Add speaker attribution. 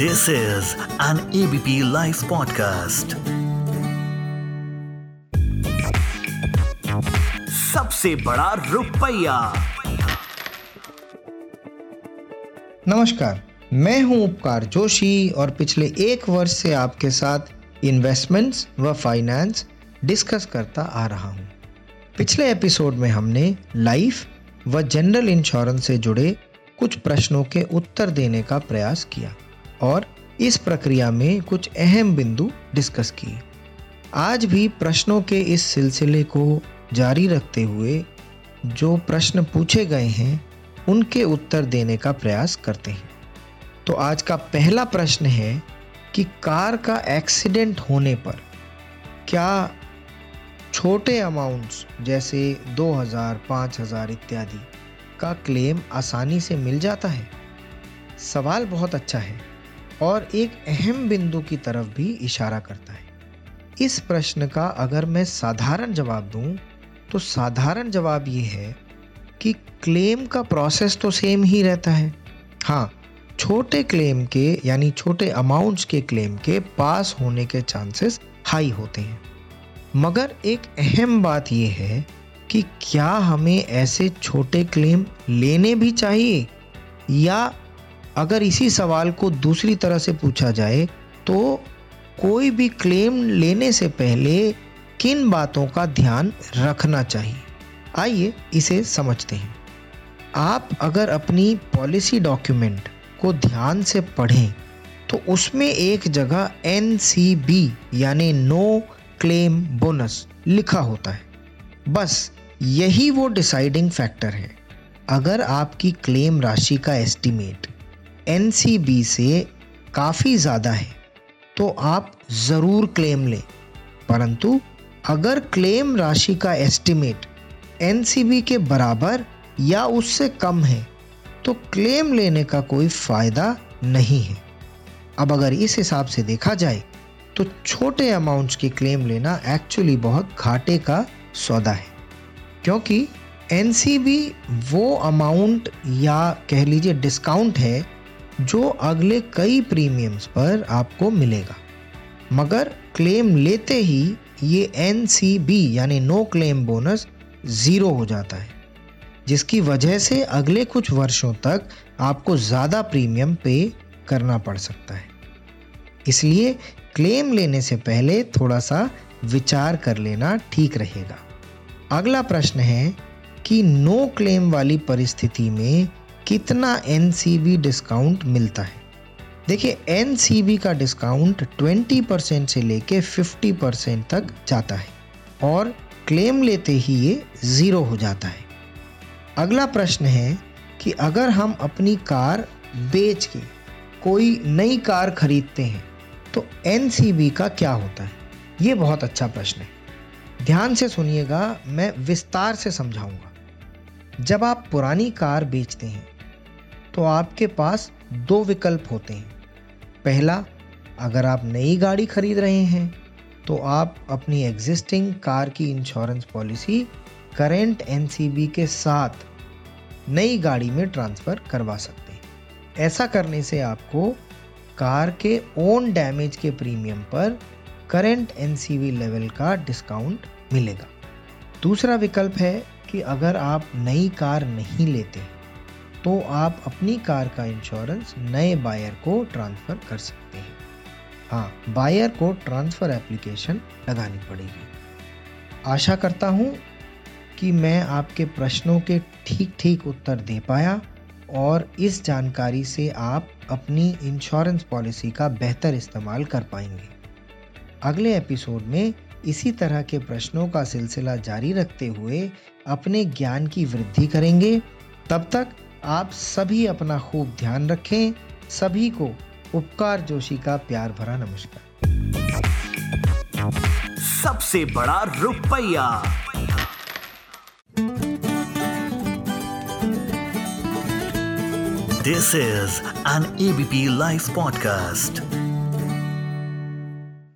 Speaker 1: This is an ABP Life podcast. सबसे बड़ा रुपया
Speaker 2: नमस्कार, मैं हूँ उपकार जोशी और पिछले एक वर्ष से आपके साथ इन्वेस्टमेंट्स व फाइनेंस डिस्कस करता आ रहा हूँ। पिछले एपिसोड में हमने लाइफ व जनरल इंश्योरेंस से जुड़े कुछ प्रश्नों के उत्तर देने का प्रयास किया और इस प्रक्रिया में कुछ अहम बिंदु डिस्कस किए। आज भी प्रश्नों के इस सिलसिले को जारी रखते हुए जो प्रश्न पूछे गए हैं उनके उत्तर देने का प्रयास करते हैं। तो आज का पहला प्रश्न है कि कार का एक्सीडेंट होने पर क्या छोटे अमाउंट्स जैसे 2000, 5000 इत्यादि का क्लेम आसानी से मिल जाता है? सवाल बहुत अच्छा है। और एक अहम बिंदु की तरफ़ भी इशारा करता है। इस प्रश्न का अगर मैं साधारण जवाब दूँ तो साधारण जवाब ये है कि क्लेम का प्रोसेस तो सेम ही रहता है। हाँ छोटे क्लेम के, यानी छोटे अमाउंट्स के क्लेम के पास होने के चांसेस हाई होते हैं। मगर एक अहम बात यह है कि क्या हमें ऐसे छोटे क्लेम लेने भी चाहिए या अगर इसी सवाल को दूसरी तरह से पूछा जाए तो कोई भी क्लेम लेने से पहले किन बातों का ध्यान रखना चाहिए? आइए इसे समझते हैं। आप अगर अपनी पॉलिसी डॉक्यूमेंट को ध्यान से पढ़ें तो उसमें एक जगह एन सी बी यानी नो क्लेम बोनस लिखा होता है। बस यही वो डिसाइडिंग फैक्टर है। अगर आपकी क्लेम राशि का एस्टीमेट एनसीबी से काफ़ी ज़्यादा है तो आप ज़रूर क्लेम लें। परंतु अगर क्लेम राशि का एस्टिमेट एनसीबी के बराबर या उससे कम है तो क्लेम लेने का कोई फ़ायदा नहीं है। अब अगर इस हिसाब से देखा जाए तो छोटे अमाउंट्स की क्लेम लेना एक्चुअली बहुत घाटे का सौदा है, क्योंकि एनसीबी वो अमाउंट या कह लीजिए डिस्काउंट है जो अगले कई प्रीमियम्स पर आपको मिलेगा। मगर क्लेम लेते ही ये एनसीबी यानी नो क्लेम बोनस ज़ीरो हो जाता है, जिसकी वजह से अगले कुछ वर्षों तक आपको ज़्यादा प्रीमियम पे करना पड़ सकता है। इसलिए क्लेम लेने से पहले थोड़ा सा विचार कर लेना ठीक रहेगा। अगला प्रश्न है कि नो क्लेम वाली परिस्थिति में कितना एनसीबी डिस्काउंट मिलता है? देखिए एनसीबी का डिस्काउंट 20 परसेंट से लेके 50 परसेंट तक जाता है और क्लेम लेते ही ये ज़ीरो हो जाता है। अगला प्रश्न है कि अगर हम अपनी कार बेच के कोई नई कार खरीदते हैं तो एनसीबी का क्या होता है? ये बहुत अच्छा प्रश्न है। ध्यान से सुनिएगा, मैं विस्तार से समझाऊँगा। जब आप पुरानी कार बेचते हैं तो आपके पास दो विकल्प होते हैं। पहला, अगर आप नई गाड़ी खरीद रहे हैं तो आप अपनी एग्जिस्टिंग कार की इंश्योरेंस पॉलिसी करेंट एन के साथ नई गाड़ी में ट्रांसफ़र करवा सकते हैं। ऐसा करने से आपको कार के ओन डैमेज के प्रीमियम पर करेंट एन लेवल का डिस्काउंट मिलेगा। दूसरा विकल्प है कि अगर आप नई कार नहीं लेते तो आप अपनी कार का इंश्योरेंस नए बायर को ट्रांसफ़र कर सकते हैं। हाँ बायर को ट्रांसफ़र एप्लीकेशन लगानी पड़ेगी। आशा करता हूँ कि मैं आपके प्रश्नों के ठीक ठीक उत्तर दे पाया और इस जानकारी से आप अपनी इंश्योरेंस पॉलिसी का बेहतर इस्तेमाल कर पाएँगे। अगले एपिसोड में इसी तरह के प्रश्नों का सिलसिला जारी रखते हुए अपने ज्ञान की वृद्धि करेंगे। तब तक आप सभी अपना खूब ध्यान रखें, सभी को उपकार जोशी का प्यार भरा नमस्कार।
Speaker 1: सबसे बड़ा रुपया। This is an ABP live podcast